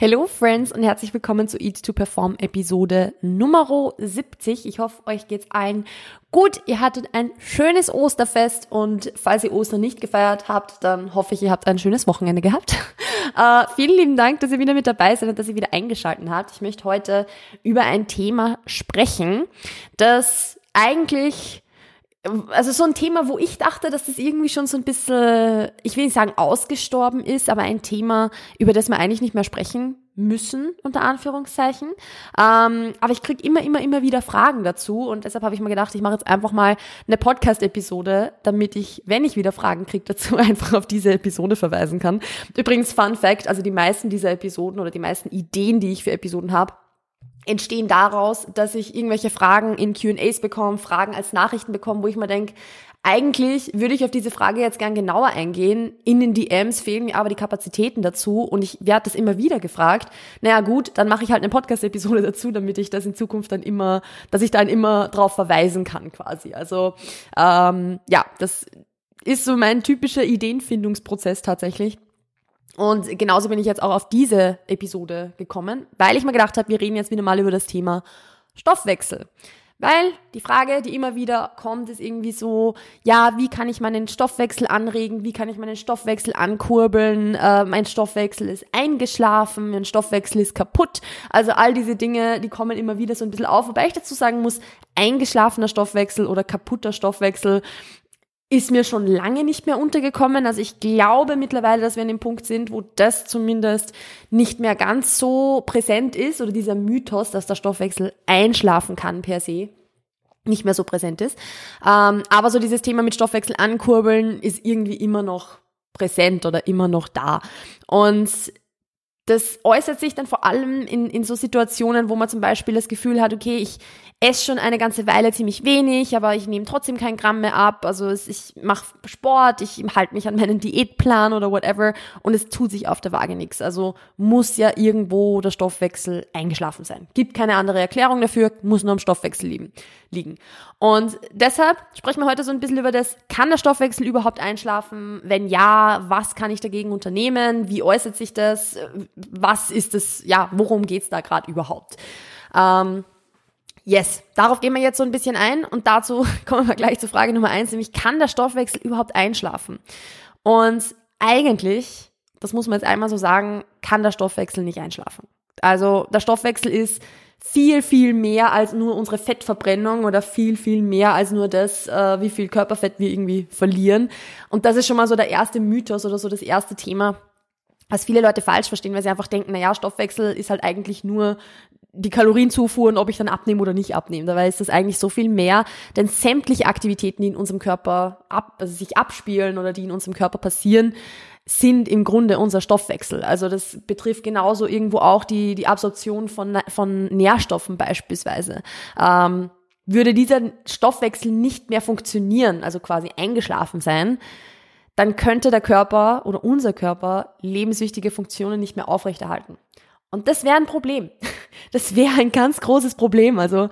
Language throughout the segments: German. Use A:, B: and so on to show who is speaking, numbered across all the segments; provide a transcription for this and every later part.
A: Hello Friends und herzlich willkommen zu Eat to Perform Episode Nummer 70. Ich hoffe, euch geht's allen gut. Ihr hattet ein schönes Osterfest und falls ihr Ostern nicht gefeiert habt, dann hoffe ich, ihr habt ein schönes Wochenende gehabt. Uh, vielen lieben Dank, dass ihr wieder mit dabei seid und dass ihr wieder eingeschalten habt. Ich möchte heute über ein Thema sprechen, das eigentlich also so ein Thema, wo ich dachte, dass das irgendwie schon so ein bisschen, ich will nicht sagen ausgestorben ist, aber ein Thema, über das wir eigentlich nicht mehr sprechen müssen, unter Anführungszeichen. Ähm, aber ich krieg immer, immer, immer wieder Fragen dazu und deshalb habe ich mir gedacht, ich mache jetzt einfach mal eine Podcast-Episode, damit ich, wenn ich wieder Fragen kriege dazu, einfach auf diese Episode verweisen kann. Übrigens, Fun Fact, also die meisten dieser Episoden oder die meisten Ideen, die ich für Episoden habe, entstehen daraus, dass ich irgendwelche Fragen in QAs bekomme, Fragen als Nachrichten bekomme, wo ich mir denke, eigentlich würde ich auf diese Frage jetzt gern genauer eingehen. In den DMs fehlen mir aber die Kapazitäten dazu und ich werde das immer wieder gefragt. Naja gut, dann mache ich halt eine Podcast-Episode dazu, damit ich das in Zukunft dann immer, dass ich dann immer drauf verweisen kann quasi. Also ähm, ja, das ist so mein typischer Ideenfindungsprozess tatsächlich. Und genauso bin ich jetzt auch auf diese Episode gekommen, weil ich mir gedacht habe, wir reden jetzt wieder mal über das Thema Stoffwechsel. Weil die Frage, die immer wieder kommt, ist irgendwie so, ja, wie kann ich meinen Stoffwechsel anregen? Wie kann ich meinen Stoffwechsel ankurbeln? Äh, mein Stoffwechsel ist eingeschlafen, mein Stoffwechsel ist kaputt. Also all diese Dinge, die kommen immer wieder so ein bisschen auf. Wobei ich dazu sagen muss, eingeschlafener Stoffwechsel oder kaputter Stoffwechsel ist mir schon lange nicht mehr untergekommen. Also ich glaube mittlerweile, dass wir an dem Punkt sind, wo das zumindest nicht mehr ganz so präsent ist oder dieser Mythos, dass der Stoffwechsel einschlafen kann per se nicht mehr so präsent ist. Ähm, aber so dieses Thema mit Stoffwechsel ankurbeln ist irgendwie immer noch präsent oder immer noch da. Und das äußert sich dann vor allem in, in so Situationen, wo man zum Beispiel das Gefühl hat, okay, ich esse schon eine ganze Weile ziemlich wenig, aber ich nehme trotzdem kein Gramm mehr ab. Also ich mache Sport, ich halte mich an meinen Diätplan oder whatever und es tut sich auf der Waage nichts. Also muss ja irgendwo der Stoffwechsel eingeschlafen sein. Gibt keine andere Erklärung dafür, muss nur am Stoffwechsel liegen. Und deshalb sprechen wir heute so ein bisschen über das, kann der Stoffwechsel überhaupt einschlafen? Wenn ja, was kann ich dagegen unternehmen? Wie äußert sich das? Was ist es, ja, worum geht's da gerade überhaupt? Ähm, Yes, darauf gehen wir jetzt so ein bisschen ein und dazu kommen wir gleich zur Frage Nummer eins, nämlich kann der Stoffwechsel überhaupt einschlafen? Und eigentlich, das muss man jetzt einmal so sagen, kann der Stoffwechsel nicht einschlafen. Also der Stoffwechsel ist viel, viel mehr als nur unsere Fettverbrennung oder viel, viel mehr als nur das, äh, wie viel Körperfett wir irgendwie verlieren. Und das ist schon mal so der erste Mythos oder so das erste Thema, was viele Leute falsch verstehen, weil sie einfach denken, naja, Stoffwechsel ist halt eigentlich nur die Kalorienzufuhr und ob ich dann abnehme oder nicht abnehme. Dabei ist das eigentlich so viel mehr, denn sämtliche Aktivitäten, die in unserem Körper ab, also sich abspielen oder die in unserem Körper passieren, sind im Grunde unser Stoffwechsel. Also das betrifft genauso irgendwo auch die, die Absorption von, von Nährstoffen beispielsweise. Ähm, würde dieser Stoffwechsel nicht mehr funktionieren, also quasi eingeschlafen sein, dann könnte der Körper oder unser Körper lebenswichtige Funktionen nicht mehr aufrechterhalten. Und das wäre ein Problem. Das wäre ein ganz großes Problem. Also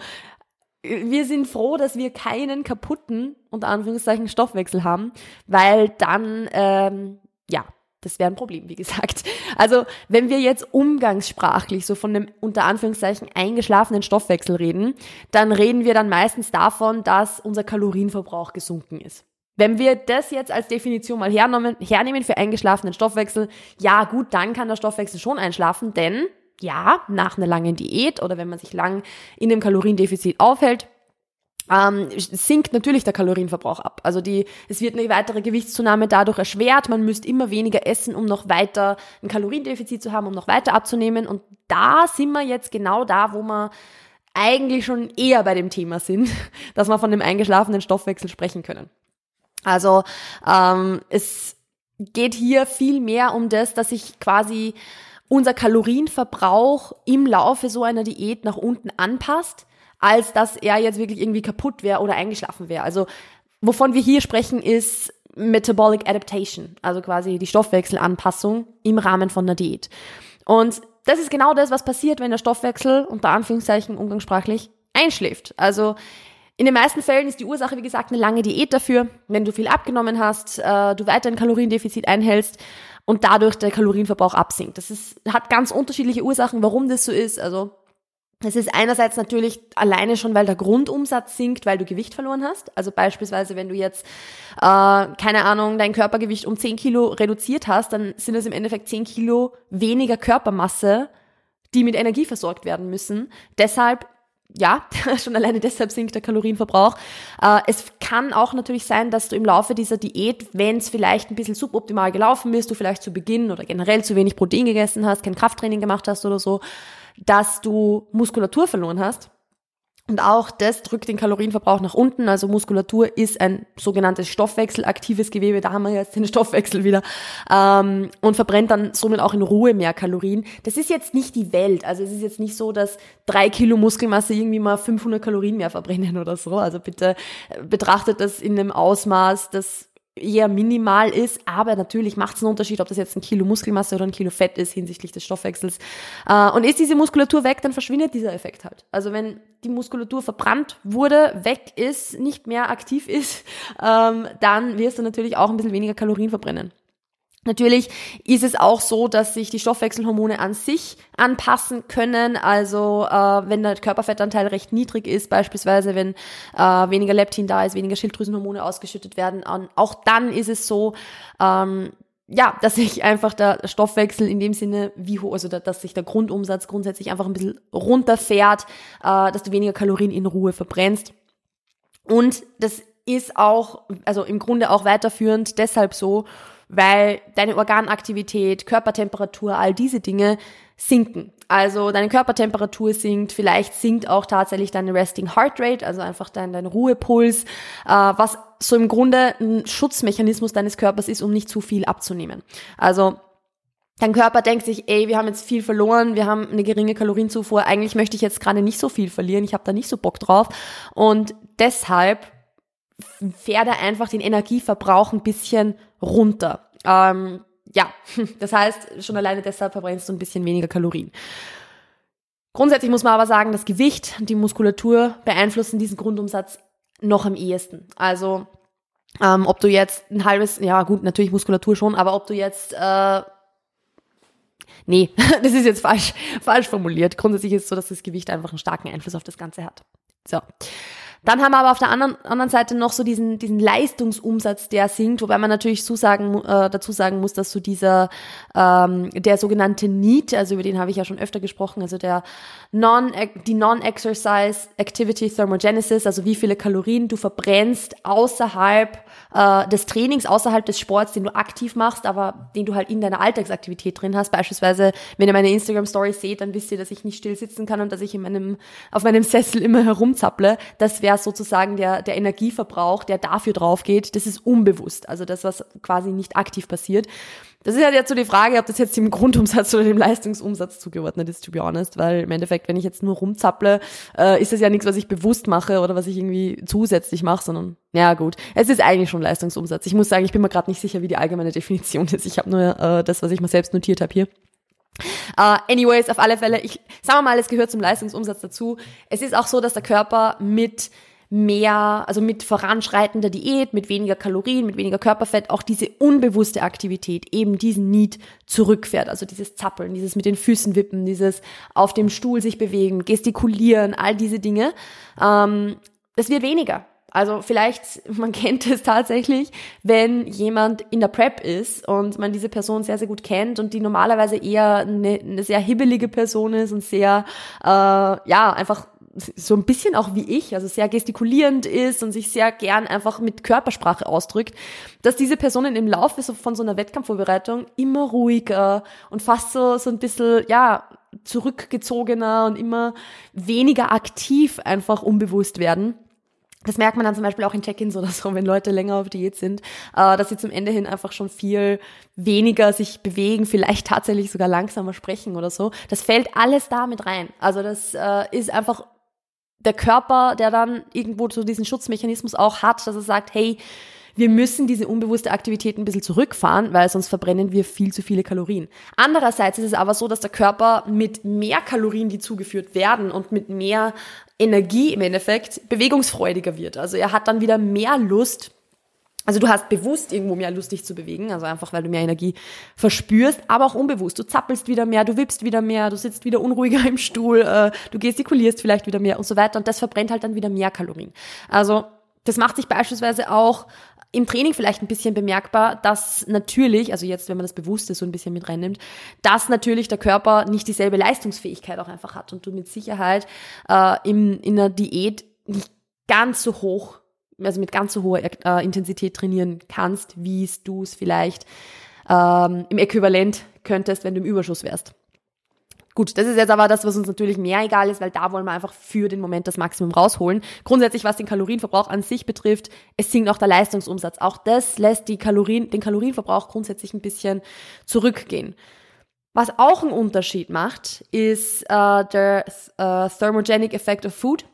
A: wir sind froh, dass wir keinen kaputten, unter Anführungszeichen, Stoffwechsel haben, weil dann, ähm, ja, das wäre ein Problem, wie gesagt. Also wenn wir jetzt umgangssprachlich so von einem unter Anführungszeichen eingeschlafenen Stoffwechsel reden, dann reden wir dann meistens davon, dass unser Kalorienverbrauch gesunken ist. Wenn wir das jetzt als Definition mal hernehmen, hernehmen für eingeschlafenen Stoffwechsel, ja gut, dann kann der Stoffwechsel schon einschlafen, denn ja, nach einer langen Diät oder wenn man sich lang in einem Kaloriendefizit aufhält, ähm, sinkt natürlich der Kalorienverbrauch ab. Also die, es wird eine weitere Gewichtszunahme dadurch erschwert. Man müsste immer weniger essen, um noch weiter ein Kaloriendefizit zu haben, um noch weiter abzunehmen. Und da sind wir jetzt genau da, wo wir eigentlich schon eher bei dem Thema sind, dass wir von dem eingeschlafenen Stoffwechsel sprechen können. Also ähm, es geht hier viel mehr um das, dass ich quasi unser Kalorienverbrauch im Laufe so einer Diät nach unten anpasst, als dass er jetzt wirklich irgendwie kaputt wäre oder eingeschlafen wäre. Also wovon wir hier sprechen, ist Metabolic Adaptation, also quasi die Stoffwechselanpassung im Rahmen von einer Diät. Und das ist genau das, was passiert, wenn der Stoffwechsel unter Anführungszeichen umgangssprachlich einschläft. Also in den meisten Fällen ist die Ursache, wie gesagt, eine lange Diät dafür. Wenn du viel abgenommen hast, äh, du weiter ein Kaloriendefizit einhältst und dadurch der Kalorienverbrauch absinkt. Das ist, hat ganz unterschiedliche Ursachen, warum das so ist. Also es ist einerseits natürlich alleine schon, weil der Grundumsatz sinkt, weil du Gewicht verloren hast. Also beispielsweise, wenn du jetzt, äh, keine Ahnung, dein Körpergewicht um 10 Kilo reduziert hast, dann sind es im Endeffekt 10 Kilo weniger Körpermasse, die mit Energie versorgt werden müssen. Deshalb ja, schon alleine deshalb sinkt der Kalorienverbrauch. Äh, es kann auch natürlich sein, dass du im Laufe dieser Diät, wenn es vielleicht ein bisschen suboptimal gelaufen ist, du vielleicht zu Beginn oder generell zu wenig Protein gegessen hast, kein Krafttraining gemacht hast oder so, dass du Muskulatur verloren hast. Und auch das drückt den Kalorienverbrauch nach unten. Also Muskulatur ist ein sogenanntes stoffwechselaktives Gewebe. Da haben wir jetzt den Stoffwechsel wieder. Ähm, und verbrennt dann somit auch in Ruhe mehr Kalorien. Das ist jetzt nicht die Welt. Also es ist jetzt nicht so, dass drei Kilo Muskelmasse irgendwie mal 500 Kalorien mehr verbrennen oder so. Also bitte betrachtet das in einem Ausmaß, das eher minimal ist, aber natürlich macht es einen Unterschied, ob das jetzt ein Kilo Muskelmasse oder ein Kilo Fett ist hinsichtlich des Stoffwechsels. Äh, und ist diese Muskulatur weg, dann verschwindet dieser Effekt halt. Also wenn die Muskulatur verbrannt wurde, weg ist, nicht mehr aktiv ist, ähm, dann wirst du natürlich auch ein bisschen weniger Kalorien verbrennen. Natürlich ist es auch so, dass sich die Stoffwechselhormone an sich anpassen können. Also äh, wenn der Körperfettanteil recht niedrig ist, beispielsweise wenn äh, weniger Leptin da ist, weniger Schilddrüsenhormone ausgeschüttet werden, auch dann ist es so, ähm, ja, dass sich einfach der Stoffwechsel in dem Sinne, wie hoch, also dass sich der Grundumsatz grundsätzlich einfach ein bisschen runterfährt, äh, dass du weniger Kalorien in Ruhe verbrennst. Und das ist auch, also im Grunde auch weiterführend deshalb so, weil deine Organaktivität, Körpertemperatur, all diese Dinge sinken. Also deine Körpertemperatur sinkt, vielleicht sinkt auch tatsächlich deine Resting Heart Rate, also einfach dein, dein Ruhepuls, äh, was so im Grunde ein Schutzmechanismus deines Körpers ist, um nicht zu viel abzunehmen. Also Dein Körper denkt sich, ey, wir haben jetzt viel verloren, wir haben eine geringe Kalorienzufuhr, eigentlich möchte ich jetzt gerade nicht so viel verlieren, ich habe da nicht so Bock drauf. Und deshalb fährt er einfach den Energieverbrauch ein bisschen runter. Ähm, ja, das heißt, schon alleine deshalb verbrennst du ein bisschen weniger Kalorien. Grundsätzlich muss man aber sagen, das Gewicht und die Muskulatur beeinflussen diesen Grundumsatz noch am ehesten. Also ähm, ob du jetzt ein halbes, ja gut, natürlich Muskulatur schon, aber ob du jetzt äh, Nee, das ist jetzt falsch, falsch formuliert. Grundsätzlich ist es so, dass das Gewicht einfach einen starken Einfluss auf das Ganze hat. So. Dann haben wir aber auf der anderen, anderen Seite noch so diesen, diesen Leistungsumsatz, der sinkt, wobei man natürlich so sagen, äh, dazu sagen muss, dass so dieser, ähm, der sogenannte NEAT, also über den habe ich ja schon öfter gesprochen, also der non, die Non-Exercise Activity Thermogenesis, also wie viele Kalorien du verbrennst außerhalb äh, des Trainings, außerhalb des Sports, den du aktiv machst, aber den du halt in deiner Alltagsaktivität drin hast. Beispielsweise, wenn ihr meine Instagram-Story seht, dann wisst ihr, dass ich nicht still sitzen kann und dass ich in meinem, auf meinem Sessel immer herumzapple. Das wäre sozusagen der, der Energieverbrauch, der dafür drauf geht. Das ist unbewusst. Also das, was quasi nicht aktiv passiert. Das ist halt jetzt so die Frage, ob das jetzt dem Grundumsatz oder dem Leistungsumsatz zugeordnet ist, to be honest, weil im Endeffekt, wenn ich jetzt nur rumzapple, äh, ist das ja nichts, was ich bewusst mache oder was ich irgendwie zusätzlich mache, sondern ja gut, es ist eigentlich schon Leistungsumsatz. Ich muss sagen, ich bin mir gerade nicht sicher, wie die allgemeine Definition ist. Ich habe nur äh, das, was ich mir selbst notiert habe hier. Uh, anyways, auf alle Fälle, ich sagen wir mal, es gehört zum Leistungsumsatz dazu. Es ist auch so, dass der Körper mit mehr, also mit voranschreitender Diät, mit weniger Kalorien, mit weniger Körperfett auch diese unbewusste Aktivität, eben diesen Need zurückfährt. Also dieses Zappeln, dieses mit den Füßen wippen, dieses auf dem Stuhl sich bewegen, gestikulieren, all diese Dinge. Ähm, das wird weniger. Also vielleicht, man kennt es tatsächlich, wenn jemand in der Prep ist und man diese Person sehr, sehr gut kennt und die normalerweise eher eine, eine sehr hibbelige Person ist und sehr, äh, ja, einfach so ein bisschen auch wie ich, also sehr gestikulierend ist und sich sehr gern einfach mit Körpersprache ausdrückt, dass diese Personen im Laufe von so einer Wettkampfvorbereitung immer ruhiger und fast so, so ein bisschen, ja, zurückgezogener und immer weniger aktiv einfach unbewusst werden. Das merkt man dann zum Beispiel auch in Check-ins oder so, wenn Leute länger auf Diät sind, äh, dass sie zum Ende hin einfach schon viel weniger sich bewegen, vielleicht tatsächlich sogar langsamer sprechen oder so. Das fällt alles da mit rein. Also das äh, ist einfach der Körper, der dann irgendwo so diesen Schutzmechanismus auch hat, dass er sagt, hey, wir müssen diese unbewusste Aktivität ein bisschen zurückfahren, weil sonst verbrennen wir viel zu viele Kalorien. Andererseits ist es aber so, dass der Körper mit mehr Kalorien, die zugeführt werden und mit mehr Energie im Endeffekt bewegungsfreudiger wird. Also er hat dann wieder mehr Lust, Also du hast bewusst irgendwo mehr Lust, dich zu bewegen, also einfach, weil du mehr Energie verspürst, aber auch unbewusst. Du zappelst wieder mehr, du wippst wieder mehr, du sitzt wieder unruhiger im Stuhl, äh, du gestikulierst vielleicht wieder mehr und so weiter und das verbrennt halt dann wieder mehr Kalorien. Also das macht sich beispielsweise auch im Training vielleicht ein bisschen bemerkbar, dass natürlich, also jetzt, wenn man das Bewusste so ein bisschen mit reinnimmt, dass natürlich der Körper nicht dieselbe Leistungsfähigkeit auch einfach hat und du mit Sicherheit äh, im, in einer Diät nicht ganz so hoch also mit ganz so hoher äh, Intensität trainieren kannst, wie du es vielleicht ähm, im Äquivalent könntest, wenn du im Überschuss wärst. Gut, das ist jetzt aber das, was uns natürlich mehr egal ist, weil da wollen wir einfach für den Moment das Maximum rausholen. Grundsätzlich, was den Kalorienverbrauch an sich betrifft, es sinkt auch der Leistungsumsatz. Auch das lässt die Kalorien, den Kalorienverbrauch grundsätzlich ein bisschen zurückgehen. Was auch einen Unterschied macht, ist äh, der äh, Thermogenic Effect of Food.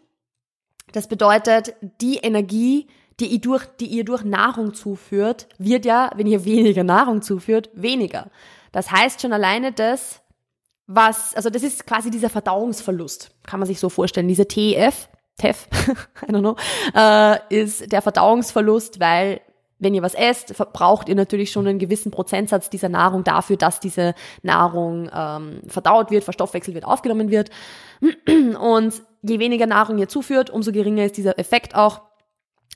A: Das bedeutet, die Energie, die ihr, durch, die ihr durch Nahrung zuführt, wird ja, wenn ihr weniger Nahrung zuführt, weniger. Das heißt schon alleine das, was, also das ist quasi dieser Verdauungsverlust, kann man sich so vorstellen. Diese TEF, TEF, I don't know, äh, ist der Verdauungsverlust, weil wenn ihr was esst, verbraucht ihr natürlich schon einen gewissen Prozentsatz dieser Nahrung dafür, dass diese Nahrung ähm, verdaut wird, verstoffwechselt wird, aufgenommen wird. Und je weniger Nahrung ihr zuführt, umso geringer ist dieser Effekt auch.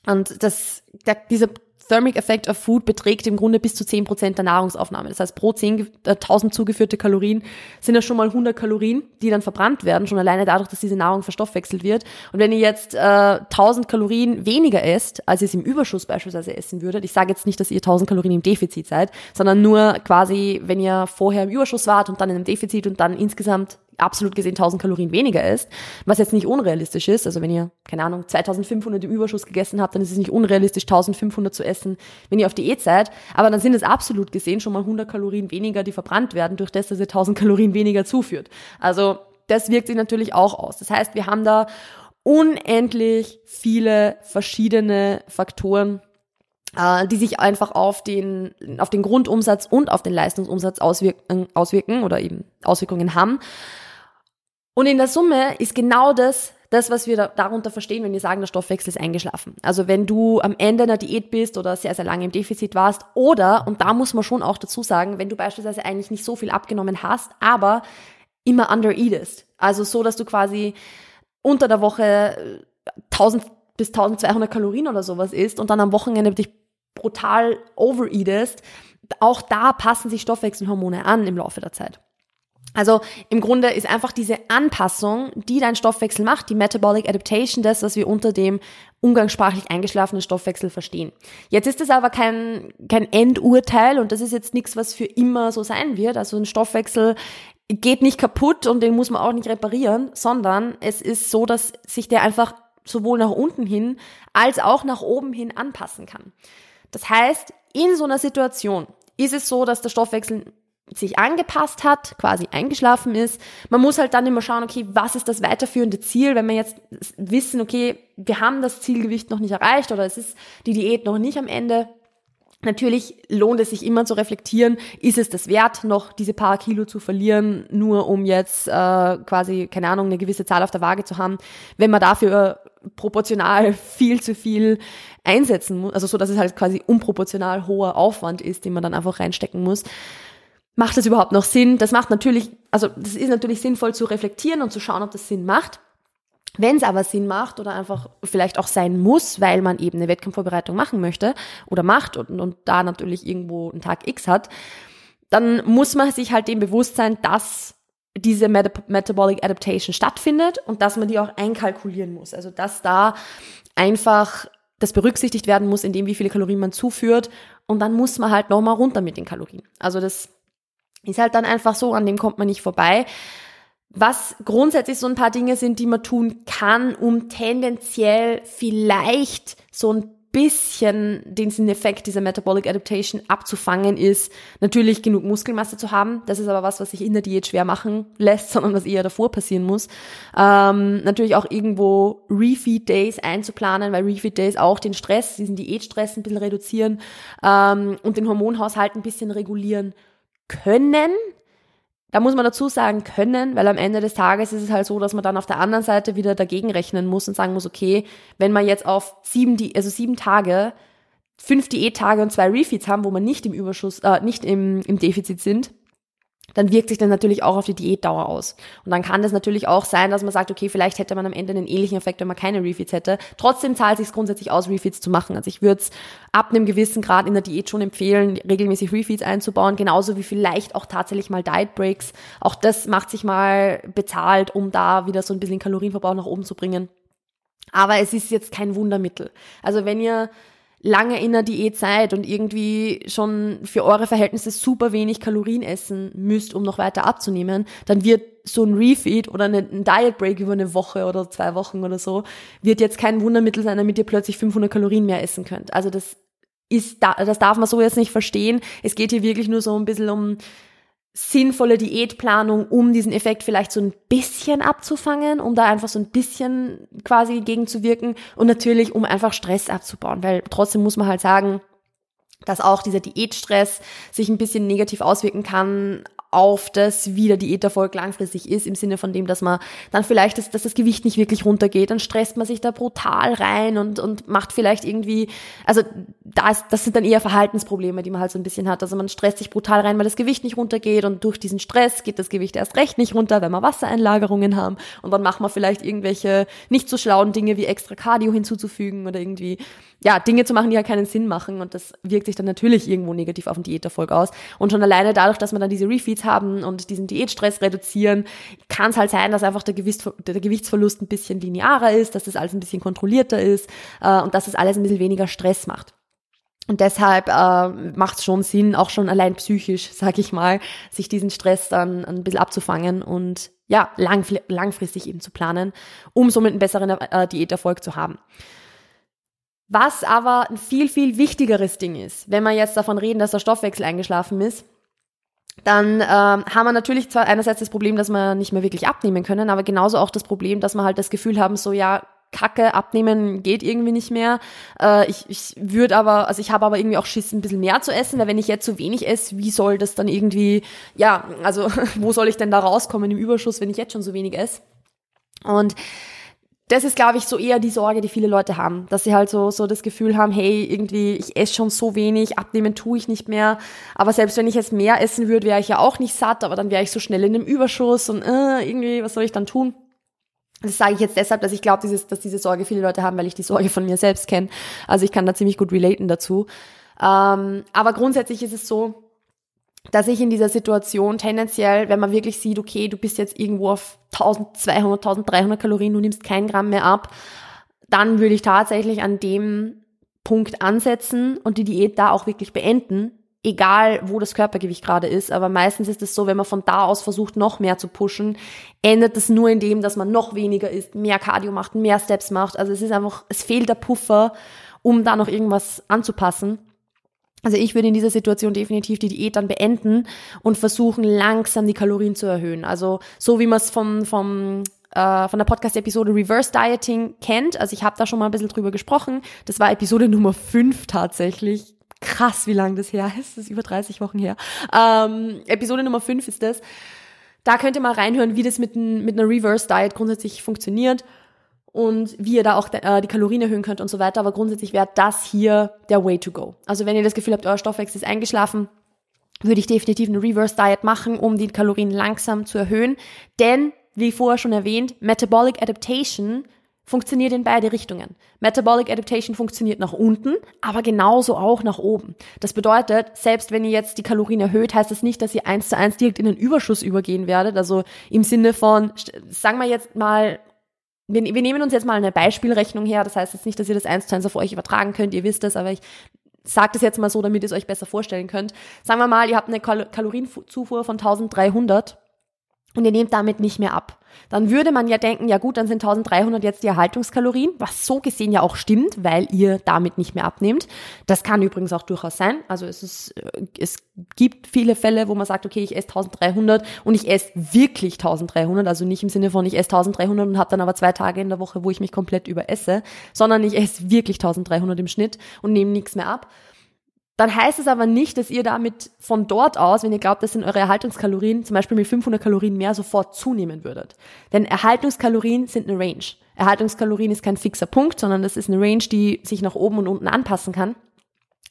A: Und das, der, dieser Thermic Effect of Food beträgt im Grunde bis zu 10% der Nahrungsaufnahme. Das heißt, pro 10, äh, 1000 zugeführte Kalorien sind ja schon mal 100 Kalorien, die dann verbrannt werden, schon alleine dadurch, dass diese Nahrung verstoffwechselt wird. Und wenn ihr jetzt äh, 1000 Kalorien weniger esst, als ihr es im Überschuss beispielsweise essen würdet, ich sage jetzt nicht, dass ihr 1000 Kalorien im Defizit seid, sondern nur quasi, wenn ihr vorher im Überschuss wart und dann in einem Defizit und dann insgesamt absolut gesehen 1000 Kalorien weniger isst, was jetzt nicht unrealistisch ist. Also wenn ihr, keine Ahnung, 2500 im Überschuss gegessen habt, dann ist es nicht unrealistisch, 1500 zu essen, wenn ihr auf Diät seid. Aber dann sind es absolut gesehen schon mal 100 Kalorien weniger, die verbrannt werden, durch das, dass ihr 1000 Kalorien weniger zuführt. Also das wirkt sich natürlich auch aus. Das heißt, wir haben da unendlich viele verschiedene Faktoren, äh, die sich einfach auf den, auf den Grundumsatz und auf den Leistungsumsatz auswirken, auswirken oder eben Auswirkungen haben. Und in der Summe ist genau das, das, was wir da, darunter verstehen, wenn wir sagen, der Stoffwechsel ist eingeschlafen. Also wenn du am Ende einer Diät bist oder sehr, sehr lange im Defizit warst oder, und da muss man schon auch dazu sagen, wenn du beispielsweise eigentlich nicht so viel abgenommen hast, aber immer under eatest. Also so, dass du quasi unter der Woche 1000 bis 1200 Kalorien oder sowas isst und dann am Wochenende dich brutal overeatest. Auch da passen sich Stoffwechselhormone an im Laufe der Zeit. Also im Grunde ist einfach diese Anpassung, die dein Stoffwechsel macht, die Metabolic Adaptation, das, was wir unter dem umgangssprachlich eingeschlafenen Stoffwechsel verstehen. Jetzt ist es aber kein, kein Endurteil und das ist jetzt nichts, was für immer so sein wird. Also ein Stoffwechsel geht nicht kaputt und den muss man auch nicht reparieren, sondern es ist so, dass sich der einfach sowohl nach unten hin als auch nach oben hin anpassen kann. Das heißt, in so einer Situation ist es so, dass der Stoffwechsel sich angepasst hat, quasi eingeschlafen ist. Man muss halt dann immer schauen, okay, was ist das weiterführende Ziel, wenn wir jetzt wissen, okay, wir haben das Zielgewicht noch nicht erreicht oder es ist die Diät noch nicht am Ende. Natürlich lohnt es sich immer zu reflektieren, ist es das wert, noch diese paar Kilo zu verlieren, nur um jetzt äh, quasi, keine Ahnung, eine gewisse Zahl auf der Waage zu haben, wenn man dafür proportional viel zu viel einsetzen muss, also so, dass es halt quasi unproportional hoher Aufwand ist, den man dann einfach reinstecken muss macht das überhaupt noch Sinn? Das macht natürlich, also das ist natürlich sinnvoll zu reflektieren und zu schauen, ob das Sinn macht. Wenn es aber Sinn macht oder einfach vielleicht auch sein muss, weil man eben eine Wettkampfvorbereitung machen möchte oder macht und, und da natürlich irgendwo einen Tag X hat, dann muss man sich halt dem bewusst sein, dass diese Met Metabolic Adaptation stattfindet und dass man die auch einkalkulieren muss. Also dass da einfach das berücksichtigt werden muss, in dem wie viele Kalorien man zuführt und dann muss man halt nochmal runter mit den Kalorien. Also das ist halt dann einfach so, an dem kommt man nicht vorbei. Was grundsätzlich so ein paar Dinge sind, die man tun kann, um tendenziell vielleicht so ein bisschen den Effekt dieser Metabolic Adaptation abzufangen, ist natürlich genug Muskelmasse zu haben. Das ist aber was, was sich in der Diät schwer machen lässt, sondern was eher davor passieren muss. Ähm, natürlich auch irgendwo Refeed Days einzuplanen, weil Refeed Days auch den Stress, diesen Diätstress ein bisschen reduzieren ähm, und den Hormonhaushalt ein bisschen regulieren können. Da muss man dazu sagen können, weil am Ende des Tages ist es halt so, dass man dann auf der anderen Seite wieder dagegen rechnen muss und sagen muss, okay, wenn man jetzt auf sieben, also sieben Tage fünf Diättage und zwei Refeeds haben, wo man nicht im Überschuss, äh, nicht im, im Defizit sind, dann wirkt sich das natürlich auch auf die Diätdauer aus. Und dann kann das natürlich auch sein, dass man sagt, okay, vielleicht hätte man am Ende einen ähnlichen Effekt, wenn man keine Refeeds hätte. Trotzdem zahlt es sich grundsätzlich aus, Refeeds zu machen. Also ich würde es ab einem gewissen Grad in der Diät schon empfehlen, regelmäßig Refeeds einzubauen, genauso wie vielleicht auch tatsächlich mal Diet Breaks. Auch das macht sich mal bezahlt, um da wieder so ein bisschen Kalorienverbrauch nach oben zu bringen. Aber es ist jetzt kein Wundermittel. Also wenn ihr lange in der Diät seid und irgendwie schon für eure Verhältnisse super wenig Kalorien essen müsst, um noch weiter abzunehmen, dann wird so ein Refeed oder ein Diet Break über eine Woche oder zwei Wochen oder so, wird jetzt kein Wundermittel sein, damit ihr plötzlich 500 Kalorien mehr essen könnt. Also das ist, das darf man so jetzt nicht verstehen. Es geht hier wirklich nur so ein bisschen um sinnvolle Diätplanung, um diesen Effekt vielleicht so ein bisschen abzufangen, um da einfach so ein bisschen quasi gegenzuwirken und natürlich, um einfach Stress abzubauen, weil trotzdem muss man halt sagen, dass auch dieser Diätstress sich ein bisschen negativ auswirken kann auf das, wie der Diäterfolg langfristig ist, im Sinne von dem, dass man dann vielleicht, das, dass das Gewicht nicht wirklich runtergeht, dann stresst man sich da brutal rein und, und macht vielleicht irgendwie, also das, das sind dann eher Verhaltensprobleme, die man halt so ein bisschen hat. Also man stresst sich brutal rein, weil das Gewicht nicht runtergeht und durch diesen Stress geht das Gewicht erst recht nicht runter, wenn wir Wassereinlagerungen haben und dann macht man vielleicht irgendwelche nicht so schlauen Dinge wie extra Cardio hinzuzufügen oder irgendwie ja, Dinge zu machen, die ja keinen Sinn machen und das wirkt sich dann natürlich irgendwo negativ auf den Diäterfolg aus. Und schon alleine dadurch, dass man dann diese Refeeds haben und diesen Diätstress reduzieren, kann es halt sein, dass einfach der, Gewicht, der Gewichtsverlust ein bisschen linearer ist, dass das alles ein bisschen kontrollierter ist äh, und dass das alles ein bisschen weniger Stress macht. Und deshalb äh, macht es schon Sinn, auch schon allein psychisch, sag ich mal, sich diesen Stress dann ein bisschen abzufangen und ja, lang, langfristig eben zu planen, um somit einen besseren äh, Diäterfolg zu haben. Was aber ein viel, viel wichtigeres Ding ist, wenn wir jetzt davon reden, dass der Stoffwechsel eingeschlafen ist, dann ähm, haben wir natürlich zwar einerseits das Problem, dass wir nicht mehr wirklich abnehmen können, aber genauso auch das Problem, dass wir halt das Gefühl haben, so ja, Kacke, abnehmen geht irgendwie nicht mehr. Äh, ich ich würde aber, also ich habe aber irgendwie auch Schiss, ein bisschen mehr zu essen, weil wenn ich jetzt so wenig esse, wie soll das dann irgendwie, ja, also wo soll ich denn da rauskommen im Überschuss, wenn ich jetzt schon so wenig esse? Und das ist, glaube ich, so eher die Sorge, die viele Leute haben, dass sie halt so, so das Gefühl haben, hey, irgendwie, ich esse schon so wenig, abnehmen tue ich nicht mehr. Aber selbst wenn ich jetzt mehr essen würde, wäre ich ja auch nicht satt, aber dann wäre ich so schnell in einem Überschuss und äh, irgendwie, was soll ich dann tun? Das sage ich jetzt deshalb, dass ich glaube, dass diese Sorge viele Leute haben, weil ich die Sorge von mir selbst kenne. Also ich kann da ziemlich gut relaten dazu. Ähm, aber grundsätzlich ist es so, dass ich in dieser Situation tendenziell, wenn man wirklich sieht, okay, du bist jetzt irgendwo auf 1200, 1300 Kalorien, du nimmst kein Gramm mehr ab, dann würde ich tatsächlich an dem Punkt ansetzen und die Diät da auch wirklich beenden, egal wo das Körpergewicht gerade ist. Aber meistens ist es so, wenn man von da aus versucht, noch mehr zu pushen, endet es nur in dem, dass man noch weniger isst, mehr Cardio macht, mehr Steps macht. Also es ist einfach, es fehlt der Puffer, um da noch irgendwas anzupassen. Also ich würde in dieser Situation definitiv die Diät dann beenden und versuchen, langsam die Kalorien zu erhöhen. Also so wie man es vom, vom äh, von der Podcast-Episode Reverse Dieting kennt. Also ich habe da schon mal ein bisschen drüber gesprochen. Das war Episode Nummer 5 tatsächlich. Krass, wie lang das her ist. Das ist über 30 Wochen her. Ähm, Episode Nummer 5 ist das. Da könnt ihr mal reinhören, wie das mit, mit einer Reverse Diet grundsätzlich funktioniert und wie ihr da auch äh, die Kalorien erhöhen könnt und so weiter. Aber grundsätzlich wäre das hier der Way to go. Also wenn ihr das Gefühl habt, euer Stoffwechsel ist eingeschlafen, würde ich definitiv eine Reverse Diet machen, um die Kalorien langsam zu erhöhen. Denn, wie vorher schon erwähnt, Metabolic Adaptation funktioniert in beide Richtungen. Metabolic Adaptation funktioniert nach unten, aber genauso auch nach oben. Das bedeutet, selbst wenn ihr jetzt die Kalorien erhöht, heißt das nicht, dass ihr eins zu eins direkt in den Überschuss übergehen werdet. Also im Sinne von, sagen wir jetzt mal, wir, wir nehmen uns jetzt mal eine Beispielrechnung her. Das heißt jetzt nicht, dass ihr das eins zu eins auf euch übertragen könnt. Ihr wisst das, aber ich sage das jetzt mal so, damit ihr es euch besser vorstellen könnt. Sagen wir mal, ihr habt eine Kal Kalorienzufuhr von 1300 und ihr nehmt damit nicht mehr ab. Dann würde man ja denken, ja gut, dann sind 1300 jetzt die Erhaltungskalorien, was so gesehen ja auch stimmt, weil ihr damit nicht mehr abnehmt. Das kann übrigens auch durchaus sein. Also es ist, äh, es gibt viele Fälle, wo man sagt, okay, ich esse 1300 und ich esse wirklich 1300, also nicht im Sinne von ich esse 1300 und habe dann aber zwei Tage in der Woche, wo ich mich komplett überesse, sondern ich esse wirklich 1300 im Schnitt und nehme nichts mehr ab dann heißt es aber nicht, dass ihr damit von dort aus, wenn ihr glaubt, das sind eure Erhaltungskalorien, zum Beispiel mit 500 Kalorien mehr sofort zunehmen würdet. Denn Erhaltungskalorien sind eine Range. Erhaltungskalorien ist kein fixer Punkt, sondern das ist eine Range, die sich nach oben und unten anpassen kann.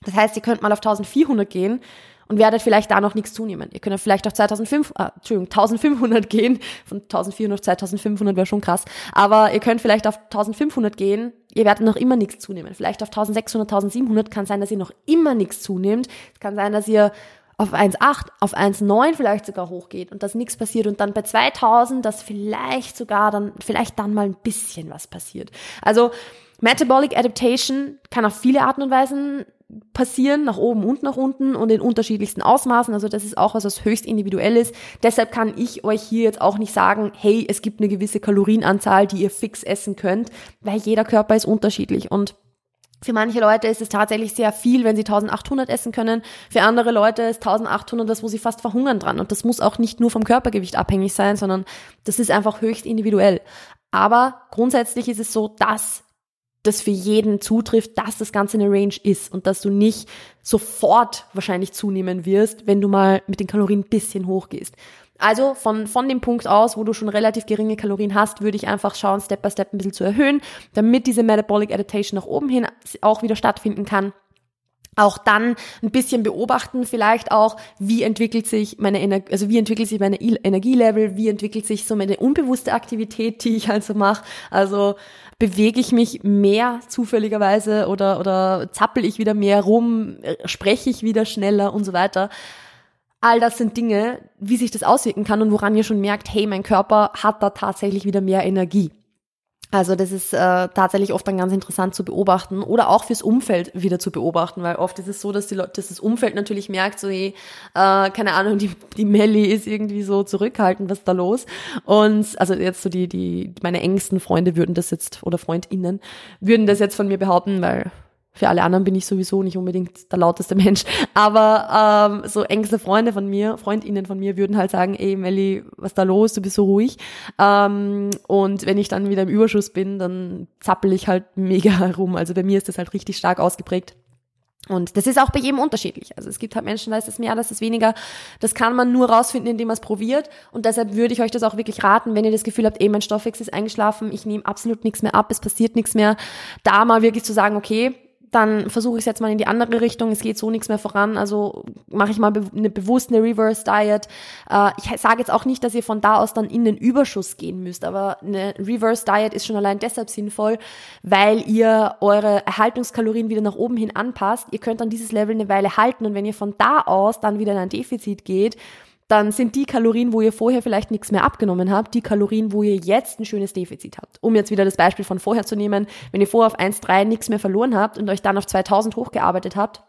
A: Das heißt, ihr könnt mal auf 1400 gehen und werdet vielleicht da noch nichts zunehmen. Ihr könnt vielleicht auf 2005, äh, Entschuldigung, 1500 gehen. Von 1400 auf 2500 wäre schon krass. Aber ihr könnt vielleicht auf 1500 gehen. Ihr werdet noch immer nichts zunehmen. Vielleicht auf 1600, 1700 kann sein, dass ihr noch immer nichts zunehmt. Es kann sein, dass ihr auf 1,8, auf 1,9 vielleicht sogar hochgeht und dass nichts passiert und dann bei 2000, dass vielleicht sogar dann, vielleicht dann mal ein bisschen was passiert. Also Metabolic Adaptation kann auf viele Arten und Weisen passieren, nach oben und nach unten und in unterschiedlichsten Ausmaßen. Also das ist auch was, was höchst individuell ist. Deshalb kann ich euch hier jetzt auch nicht sagen, hey, es gibt eine gewisse Kalorienanzahl, die ihr fix essen könnt, weil jeder Körper ist unterschiedlich und für manche Leute ist es tatsächlich sehr viel, wenn sie 1800 essen können. Für andere Leute ist 1800 das, wo sie fast verhungern dran. Und das muss auch nicht nur vom Körpergewicht abhängig sein, sondern das ist einfach höchst individuell. Aber grundsätzlich ist es so, dass das für jeden zutrifft, dass das Ganze eine Range ist und dass du nicht sofort wahrscheinlich zunehmen wirst, wenn du mal mit den Kalorien ein bisschen hochgehst. Also von, von dem Punkt aus, wo du schon relativ geringe Kalorien hast, würde ich einfach schauen, Step by Step ein bisschen zu erhöhen, damit diese Metabolic Adaptation nach oben hin auch wieder stattfinden kann auch dann ein bisschen beobachten, vielleicht auch, wie entwickelt sich meine Energie, also wie entwickelt sich meine Energielevel, wie entwickelt sich so meine unbewusste Aktivität, die ich also mache. Also bewege ich mich mehr zufälligerweise oder, oder zappel ich wieder mehr rum, spreche ich wieder schneller und so weiter. All das sind Dinge, wie sich das auswirken kann und woran ihr schon merkt, hey, mein Körper hat da tatsächlich wieder mehr Energie. Also das ist äh, tatsächlich oft dann ganz interessant zu beobachten oder auch fürs Umfeld wieder zu beobachten, weil oft ist es so, dass, die Leute, dass das Umfeld natürlich merkt, so hey, äh, keine Ahnung, die, die Melli ist irgendwie so zurückhaltend, was ist da los? Und also jetzt so die, die, meine engsten Freunde würden das jetzt, oder FreundInnen, würden das jetzt von mir behaupten, weil für alle anderen bin ich sowieso nicht unbedingt der lauteste Mensch. Aber ähm, so engste Freunde von mir, Freundinnen von mir würden halt sagen, ey Melli, was da los? Du bist so ruhig. Ähm, und wenn ich dann wieder im Überschuss bin, dann zappel ich halt mega herum. Also bei mir ist das halt richtig stark ausgeprägt. Und das ist auch bei jedem unterschiedlich. Also es gibt halt Menschen, da ist es mehr, da ist es weniger. Das kann man nur rausfinden, indem man es probiert. Und deshalb würde ich euch das auch wirklich raten, wenn ihr das Gefühl habt, ey, mein Stoffwechsel ist eingeschlafen, ich nehme absolut nichts mehr ab, es passiert nichts mehr, da mal wirklich zu sagen, okay, dann versuche ich es jetzt mal in die andere Richtung. Es geht so nichts mehr voran. Also mache ich mal be eine bewusste Reverse Diet. Äh, ich sage jetzt auch nicht, dass ihr von da aus dann in den Überschuss gehen müsst, aber eine Reverse Diet ist schon allein deshalb sinnvoll, weil ihr eure Erhaltungskalorien wieder nach oben hin anpasst. Ihr könnt dann dieses Level eine Weile halten und wenn ihr von da aus dann wieder in ein Defizit geht, dann sind die Kalorien, wo ihr vorher vielleicht nichts mehr abgenommen habt, die Kalorien, wo ihr jetzt ein schönes Defizit habt. Um jetzt wieder das Beispiel von vorher zu nehmen, wenn ihr vorher auf 1,3 nichts mehr verloren habt und euch dann auf 2000 hochgearbeitet habt,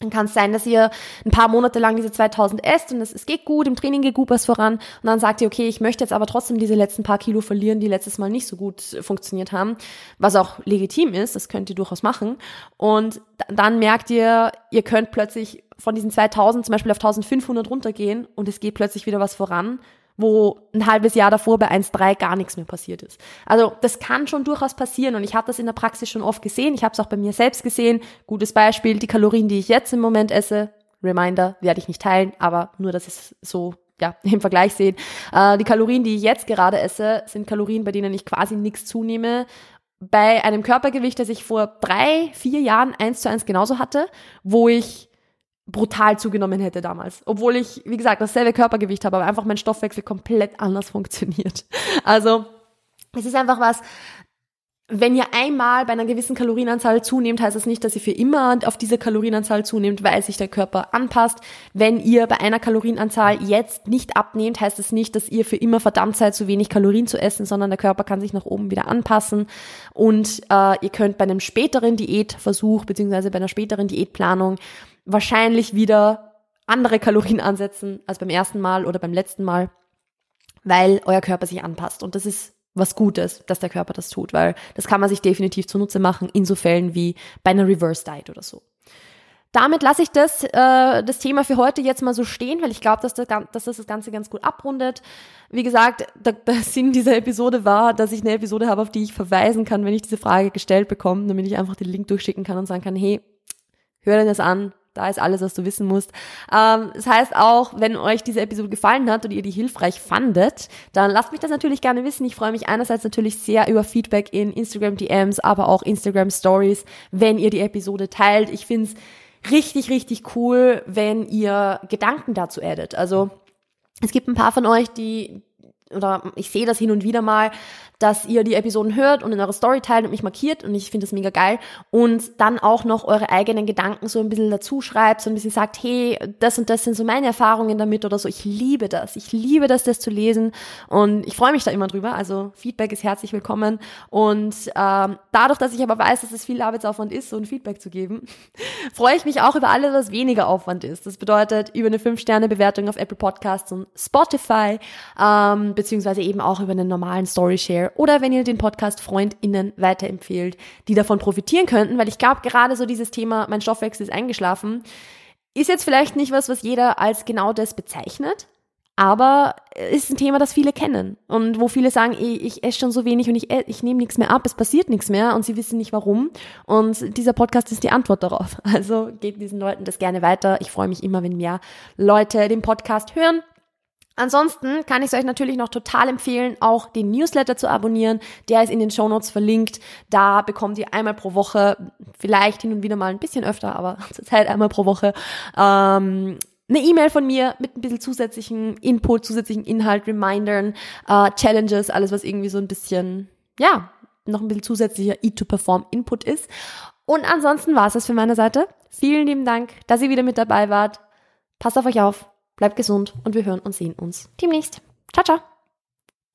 A: dann kann es sein, dass ihr ein paar Monate lang diese 2000 esst und es, es geht gut, im Training geht gut was voran und dann sagt ihr, okay, ich möchte jetzt aber trotzdem diese letzten paar Kilo verlieren, die letztes Mal nicht so gut funktioniert haben, was auch legitim ist, das könnt ihr durchaus machen und dann merkt ihr, ihr könnt plötzlich von diesen 2000 zum Beispiel auf 1500 runtergehen und es geht plötzlich wieder was voran wo ein halbes Jahr davor bei 1,3 gar nichts mehr passiert ist. Also das kann schon durchaus passieren und ich habe das in der Praxis schon oft gesehen. Ich habe es auch bei mir selbst gesehen. Gutes Beispiel, die Kalorien, die ich jetzt im Moment esse, Reminder, werde ich nicht teilen, aber nur, dass es so ja, im Vergleich sehen. Äh, die Kalorien, die ich jetzt gerade esse, sind Kalorien, bei denen ich quasi nichts zunehme. Bei einem Körpergewicht, das ich vor drei, vier Jahren eins zu eins genauso hatte, wo ich brutal zugenommen hätte damals. Obwohl ich, wie gesagt, dasselbe Körpergewicht habe, aber einfach mein Stoffwechsel komplett anders funktioniert. Also, es ist einfach was, wenn ihr einmal bei einer gewissen Kalorienanzahl zunehmt, heißt das nicht, dass ihr für immer auf diese Kalorienanzahl zunehmt, weil sich der Körper anpasst. Wenn ihr bei einer Kalorienanzahl jetzt nicht abnehmt, heißt das nicht, dass ihr für immer verdammt seid, zu wenig Kalorien zu essen, sondern der Körper kann sich nach oben wieder anpassen. Und äh, ihr könnt bei einem späteren Diätversuch beziehungsweise bei einer späteren Diätplanung wahrscheinlich wieder andere Kalorien ansetzen als beim ersten Mal oder beim letzten Mal, weil euer Körper sich anpasst. Und das ist was Gutes, dass der Körper das tut, weil das kann man sich definitiv zunutze machen in so Fällen wie bei einer Reverse Diet oder so. Damit lasse ich das, äh, das Thema für heute jetzt mal so stehen, weil ich glaube, dass, das, dass das das Ganze ganz gut abrundet. Wie gesagt, der, der Sinn dieser Episode war, dass ich eine Episode habe, auf die ich verweisen kann, wenn ich diese Frage gestellt bekomme, damit ich einfach den Link durchschicken kann und sagen kann, hey, hör dir das an, da ist alles, was du wissen musst. Ähm, das heißt auch, wenn euch diese Episode gefallen hat und ihr die hilfreich fandet, dann lasst mich das natürlich gerne wissen. Ich freue mich einerseits natürlich sehr über Feedback in Instagram DMs, aber auch Instagram Stories, wenn ihr die Episode teilt. Ich finde es richtig, richtig cool, wenn ihr Gedanken dazu addet. Also es gibt ein paar von euch, die, oder ich sehe das hin und wieder mal, dass ihr die Episoden hört und in eure Story teilt und mich markiert und ich finde das mega geil und dann auch noch eure eigenen Gedanken so ein bisschen dazu schreibt, so ein bisschen sagt, hey, das und das sind so meine Erfahrungen damit oder so. Ich liebe das. Ich liebe das, das zu lesen und ich freue mich da immer drüber. Also Feedback ist herzlich willkommen und ähm, dadurch, dass ich aber weiß, dass es viel Arbeitsaufwand ist, so ein Feedback zu geben, freue ich mich auch über alles, was weniger Aufwand ist. Das bedeutet über eine 5-Sterne-Bewertung auf Apple Podcasts und Spotify, ähm, beziehungsweise eben auch über einen normalen Story Share oder wenn ihr den Podcast FreundInnen weiterempfehlt, die davon profitieren könnten, weil ich glaube, gerade so dieses Thema, mein Stoffwechsel ist eingeschlafen, ist jetzt vielleicht nicht was, was jeder als genau das bezeichnet, aber ist ein Thema, das viele kennen und wo viele sagen, ich, ich esse schon so wenig und ich, ich nehme nichts mehr ab, es passiert nichts mehr und sie wissen nicht warum. Und dieser Podcast ist die Antwort darauf. Also geht diesen Leuten das gerne weiter. Ich freue mich immer, wenn mehr Leute den Podcast hören Ansonsten kann ich es euch natürlich noch total empfehlen, auch den Newsletter zu abonnieren. Der ist in den Shownotes verlinkt. Da bekommt ihr einmal pro Woche, vielleicht hin und wieder mal ein bisschen öfter, aber zurzeit einmal pro Woche, ähm, eine E-Mail von mir mit ein bisschen zusätzlichen Input, zusätzlichen Inhalt, Remindern, äh, Challenges, alles was irgendwie so ein bisschen, ja, noch ein bisschen zusätzlicher E2Perform-Input ist. Und ansonsten war es das für meine Seite. Vielen lieben Dank, dass ihr wieder mit dabei wart. Passt auf euch auf. Bleibt gesund und wir hören und sehen uns demnächst. Ciao, ciao.